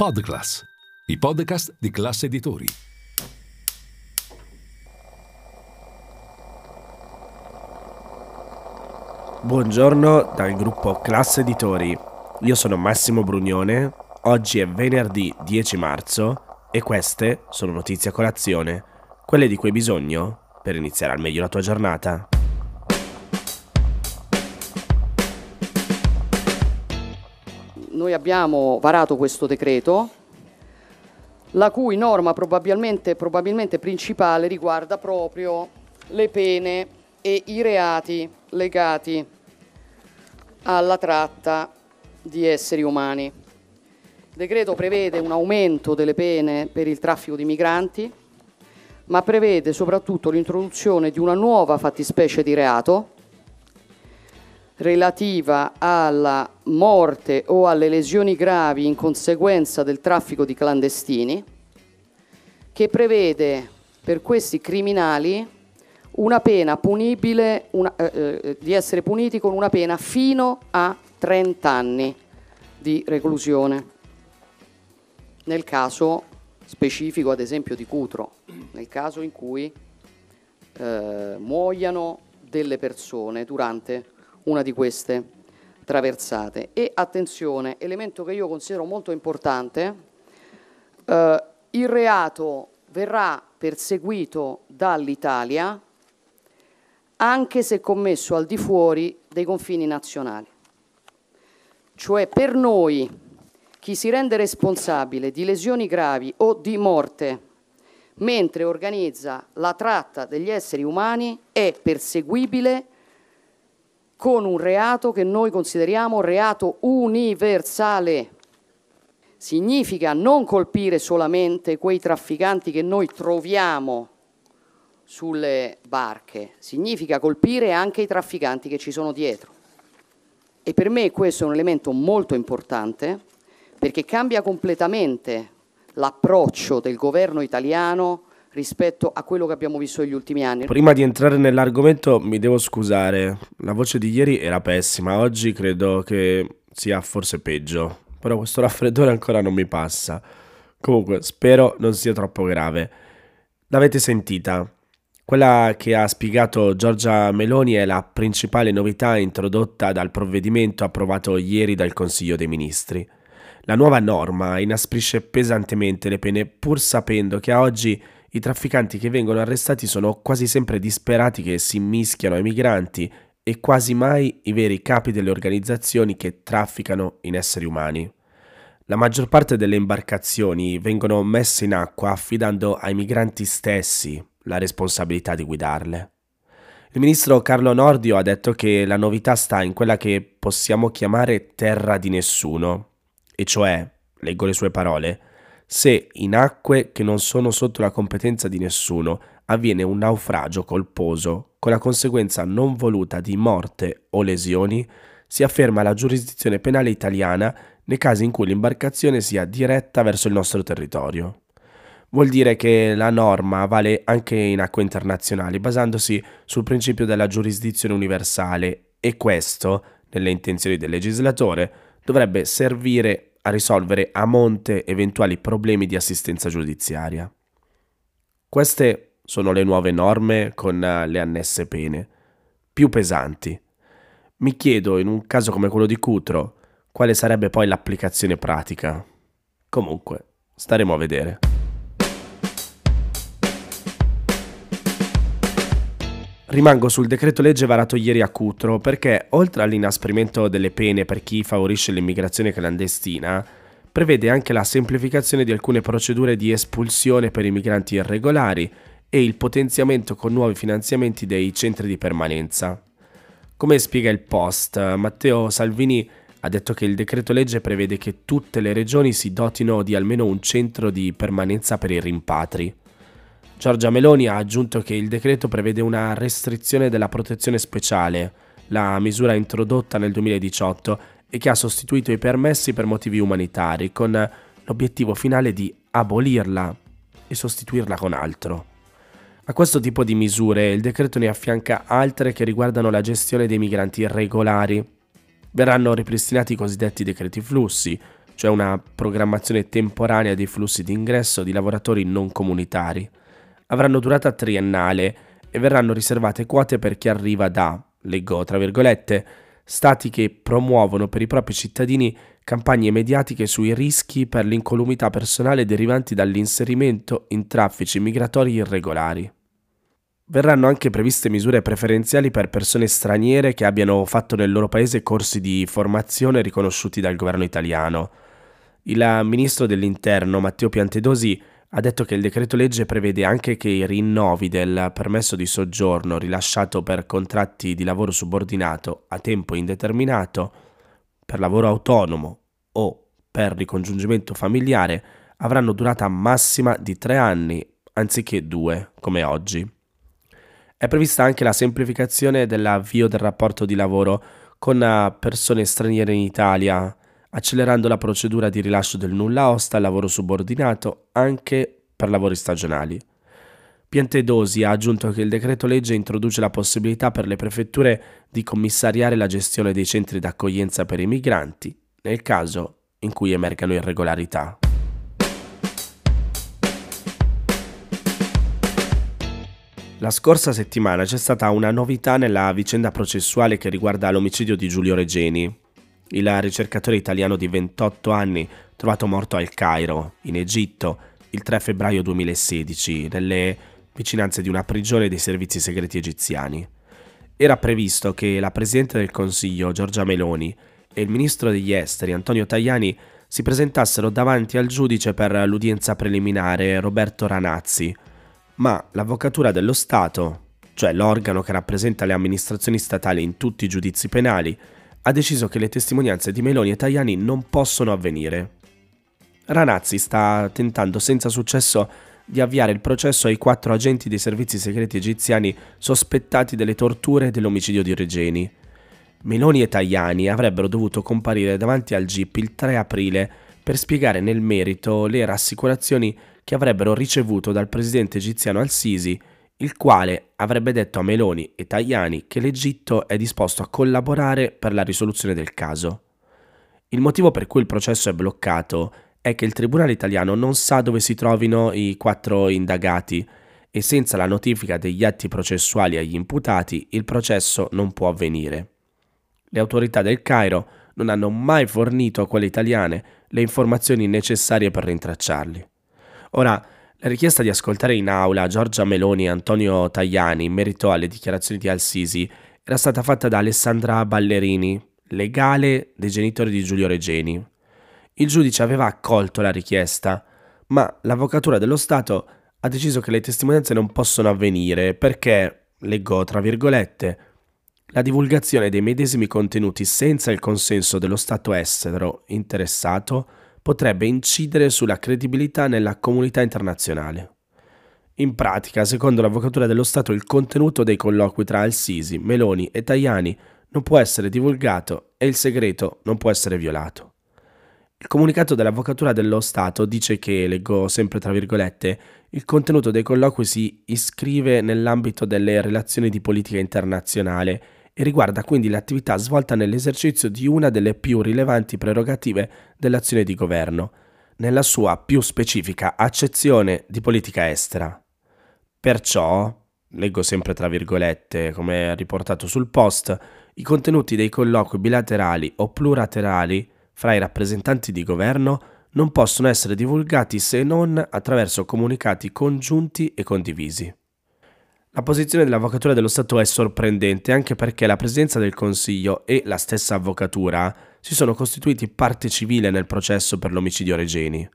Podclass, i podcast di classe editori. Buongiorno dal gruppo Classe Editori. Io sono Massimo Brugnone. Oggi è venerdì 10 marzo e queste sono notizie a colazione, quelle di cui hai bisogno per iniziare al meglio la tua giornata. Noi abbiamo varato questo decreto, la cui norma probabilmente, probabilmente principale riguarda proprio le pene e i reati legati alla tratta di esseri umani. Il decreto prevede un aumento delle pene per il traffico di migranti, ma prevede soprattutto l'introduzione di una nuova fattispecie di reato relativa alla morte o alle lesioni gravi in conseguenza del traffico di clandestini, che prevede per questi criminali una pena punibile, una, eh, eh di essere puniti con una pena fino a 30 anni di reclusione. Nel caso specifico, ad esempio, di Cutro, nel caso in cui eh, muoiano delle persone durante una di queste traversate. E attenzione, elemento che io considero molto importante, eh, il reato verrà perseguito dall'Italia anche se commesso al di fuori dei confini nazionali. Cioè per noi chi si rende responsabile di lesioni gravi o di morte mentre organizza la tratta degli esseri umani è perseguibile con un reato che noi consideriamo reato universale. Significa non colpire solamente quei trafficanti che noi troviamo sulle barche, significa colpire anche i trafficanti che ci sono dietro. E per me questo è un elemento molto importante perché cambia completamente l'approccio del governo italiano rispetto a quello che abbiamo visto negli ultimi anni. Prima di entrare nell'argomento mi devo scusare, la voce di ieri era pessima, oggi credo che sia forse peggio, però questo raffreddore ancora non mi passa. Comunque, spero non sia troppo grave. L'avete sentita? Quella che ha spiegato Giorgia Meloni è la principale novità introdotta dal provvedimento approvato ieri dal Consiglio dei Ministri. La nuova norma inasprisce pesantemente le pene pur sapendo che a oggi i trafficanti che vengono arrestati sono quasi sempre disperati che si mischiano ai migranti e quasi mai i veri capi delle organizzazioni che trafficano in esseri umani. La maggior parte delle imbarcazioni vengono messe in acqua affidando ai migranti stessi la responsabilità di guidarle. Il ministro Carlo Nordio ha detto che la novità sta in quella che possiamo chiamare terra di nessuno, e cioè, leggo le sue parole, se in acque che non sono sotto la competenza di nessuno avviene un naufragio colposo con la conseguenza non voluta di morte o lesioni, si afferma la giurisdizione penale italiana nei casi in cui l'imbarcazione sia diretta verso il nostro territorio. Vuol dire che la norma vale anche in acque internazionali, basandosi sul principio della giurisdizione universale e questo, nelle intenzioni del legislatore, dovrebbe servire a risolvere a monte eventuali problemi di assistenza giudiziaria. Queste sono le nuove norme con eh, le annesse pene, più pesanti. Mi chiedo, in un caso come quello di Cutro, quale sarebbe poi l'applicazione pratica. Comunque, staremo a vedere. Rimango sul decreto legge varato ieri a Cutro perché, oltre all'inasprimento delle pene per chi favorisce l'immigrazione clandestina, prevede anche la semplificazione di alcune procedure di espulsione per i migranti irregolari e il potenziamento con nuovi finanziamenti dei centri di permanenza. Come spiega il Post, Matteo Salvini ha detto che il decreto legge prevede che tutte le regioni si dotino di almeno un centro di permanenza per i rimpatri. Giorgia Meloni ha aggiunto che il decreto prevede una restrizione della protezione speciale, la misura introdotta nel 2018 e che ha sostituito i permessi per motivi umanitari, con l'obiettivo finale di abolirla e sostituirla con altro. A questo tipo di misure il decreto ne affianca altre che riguardano la gestione dei migranti irregolari. Verranno ripristinati i cosiddetti decreti flussi, cioè una programmazione temporanea dei flussi di ingresso di lavoratori non comunitari. Avranno durata triennale e verranno riservate quote per chi arriva da, leggo tra virgolette, stati che promuovono per i propri cittadini campagne mediatiche sui rischi per l'incolumità personale derivanti dall'inserimento in traffici migratori irregolari. Verranno anche previste misure preferenziali per persone straniere che abbiano fatto nel loro paese corsi di formazione riconosciuti dal governo italiano. Il ministro dell'Interno Matteo Piantedosi ha detto che il decreto legge prevede anche che i rinnovi del permesso di soggiorno rilasciato per contratti di lavoro subordinato a tempo indeterminato per lavoro autonomo o per ricongiungimento familiare avranno durata massima di tre anni anziché due, come oggi. È prevista anche la semplificazione dell'avvio del rapporto di lavoro con persone straniere in Italia, accelerando la procedura di rilascio del nulla osta al lavoro subordinato anche per lavori stagionali. Piantedosi ha aggiunto che il decreto legge introduce la possibilità per le prefetture di commissariare la gestione dei centri d'accoglienza per i migranti, nel caso in cui emergano irregolarità. La scorsa settimana c'è stata una novità nella vicenda processuale che riguarda l'omicidio di Giulio Regeni, il ricercatore italiano di 28 anni trovato morto al Cairo, in Egitto, il 3 febbraio 2016, nelle vicinanze di una prigione dei servizi segreti egiziani. Era previsto che la Presidente del Consiglio, Giorgia Meloni, e il Ministro degli Esteri, Antonio Tajani, si presentassero davanti al giudice per l'udienza preliminare, Roberto Ranazzi, ma l'Avvocatura dello Stato, cioè l'organo che rappresenta le amministrazioni statali in tutti i giudizi penali, ha deciso che le testimonianze di Meloni e Tajani non possono avvenire. Ranazzi sta tentando senza successo di avviare il processo ai quattro agenti dei servizi segreti egiziani sospettati delle torture e dell'omicidio di Regeni. Meloni e Tajani avrebbero dovuto comparire davanti al GIP il 3 aprile per spiegare nel merito le rassicurazioni che avrebbero ricevuto dal presidente egiziano al-Sisi, il quale avrebbe detto a Meloni e Tajani che l'Egitto è disposto a collaborare per la risoluzione del caso. Il motivo per cui il processo è bloccato è che il Tribunale italiano non sa dove si trovino i quattro indagati e senza la notifica degli atti processuali agli imputati il processo non può avvenire. Le autorità del Cairo non hanno mai fornito a quelle italiane le informazioni necessarie per rintracciarli. Ora, la richiesta di ascoltare in aula Giorgia Meloni e Antonio Tajani in merito alle dichiarazioni di Al-Sisi era stata fatta da Alessandra Ballerini, legale dei genitori di Giulio Regeni, il giudice aveva accolto la richiesta, ma l'Avvocatura dello Stato ha deciso che le testimonianze non possono avvenire perché, leggo tra virgolette, la divulgazione dei medesimi contenuti senza il consenso dello Stato estero interessato potrebbe incidere sulla credibilità nella comunità internazionale. In pratica, secondo l'Avvocatura dello Stato, il contenuto dei colloqui tra Al-Sisi, Meloni e Tajani non può essere divulgato e il segreto non può essere violato. Il comunicato dell'Avvocatura dello Stato dice che, leggo sempre tra virgolette, il contenuto dei colloqui si iscrive nell'ambito delle relazioni di politica internazionale e riguarda quindi l'attività svolta nell'esercizio di una delle più rilevanti prerogative dell'azione di governo, nella sua più specifica accezione di politica estera. Perciò, leggo sempre tra virgolette come riportato sul post, i contenuti dei colloqui bilaterali o pluraterali fra i rappresentanti di governo non possono essere divulgati se non attraverso comunicati congiunti e condivisi. La posizione dell'Avvocatura dello Stato è sorprendente anche perché la Presidenza del Consiglio e la stessa Avvocatura si sono costituiti parte civile nel processo per l'omicidio Regeni.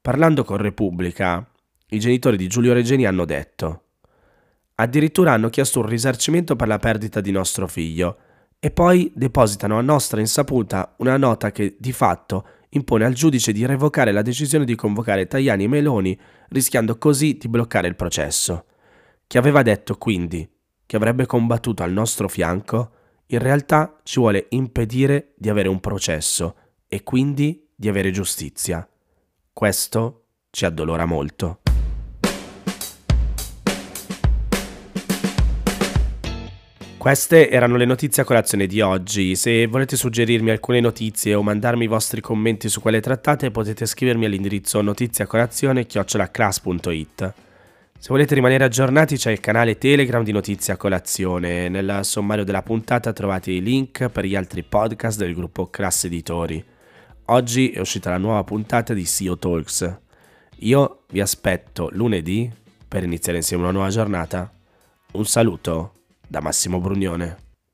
Parlando con Repubblica, i genitori di Giulio Regeni hanno detto Addirittura hanno chiesto un risarcimento per la perdita di nostro figlio e poi depositano a nostra insaputa una nota che di fatto impone al giudice di revocare la decisione di convocare Tajani e Meloni, rischiando così di bloccare il processo. Chi aveva detto quindi che avrebbe combattuto al nostro fianco, in realtà ci vuole impedire di avere un processo e quindi di avere giustizia. Questo ci addolora molto. Queste erano le notizie a colazione di oggi. Se volete suggerirmi alcune notizie o mandarmi i vostri commenti su quelle trattate, potete scrivermi all'indirizzo notiziacolazione.it. Se volete rimanere aggiornati c'è il canale Telegram di Notizie a Colazione. Nel sommario della puntata trovate i link per gli altri podcast del gruppo Class Editori. Oggi è uscita la nuova puntata di SEO Talks. Io vi aspetto lunedì per iniziare insieme una nuova giornata. Un saluto da Massimo Brugnone.